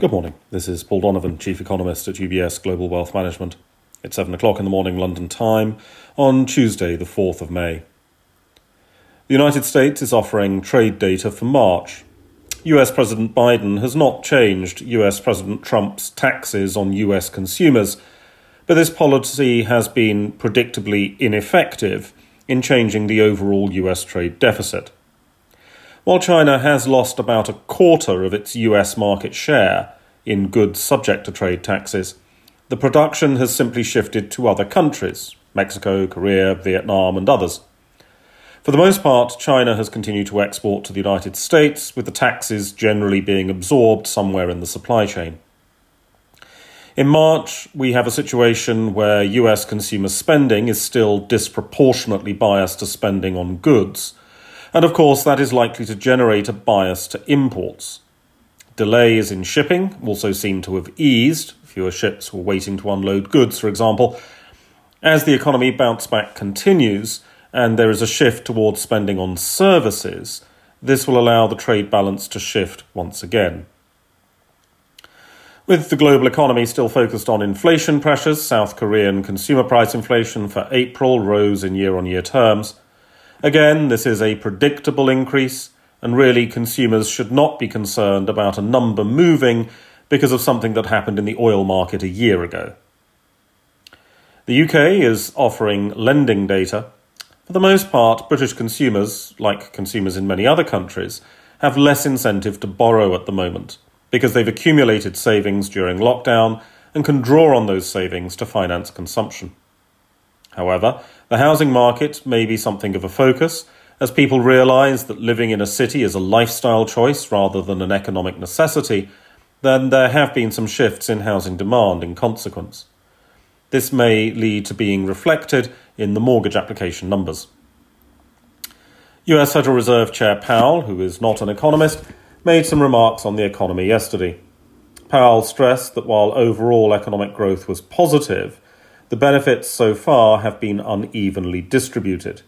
Good morning. This is Paul Donovan, Chief Economist at UBS Global Wealth Management. It's 7 o'clock in the morning London time on Tuesday, the 4th of May. The United States is offering trade data for March. US President Biden has not changed US President Trump's taxes on US consumers, but this policy has been predictably ineffective in changing the overall US trade deficit. While China has lost about a quarter of its US market share in goods subject to trade taxes, the production has simply shifted to other countries Mexico, Korea, Vietnam, and others. For the most part, China has continued to export to the United States, with the taxes generally being absorbed somewhere in the supply chain. In March, we have a situation where US consumer spending is still disproportionately biased to spending on goods and of course, that is likely to generate a bias to imports. Delays in shipping also seem to have eased. Fewer ships were waiting to unload goods, for example. As the economy bounce back continues and there is a shift towards spending on services, this will allow the trade balance to shift once again. With the global economy still focused on inflation pressures, South Korean consumer price inflation for April rose in year on year terms. Again, this is a predictable increase, and really consumers should not be concerned about a number moving because of something that happened in the oil market a year ago. The UK is offering lending data. For the most part, British consumers, like consumers in many other countries, have less incentive to borrow at the moment because they've accumulated savings during lockdown and can draw on those savings to finance consumption. However, the housing market may be something of a focus as people realise that living in a city is a lifestyle choice rather than an economic necessity, then there have been some shifts in housing demand in consequence. This may lead to being reflected in the mortgage application numbers. US Federal Reserve Chair Powell, who is not an economist, made some remarks on the economy yesterday. Powell stressed that while overall economic growth was positive, the benefits so far have been unevenly distributed.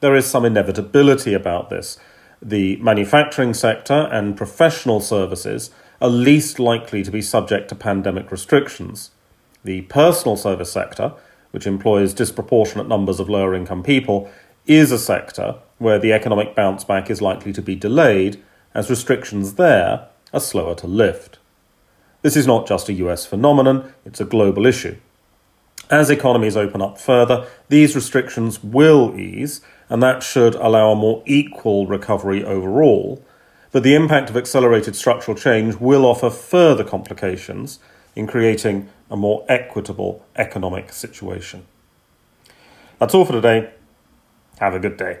There is some inevitability about this. The manufacturing sector and professional services are least likely to be subject to pandemic restrictions. The personal service sector, which employs disproportionate numbers of lower income people, is a sector where the economic bounce back is likely to be delayed as restrictions there are slower to lift. This is not just a US phenomenon, it's a global issue. As economies open up further, these restrictions will ease, and that should allow a more equal recovery overall. But the impact of accelerated structural change will offer further complications in creating a more equitable economic situation. That's all for today. Have a good day.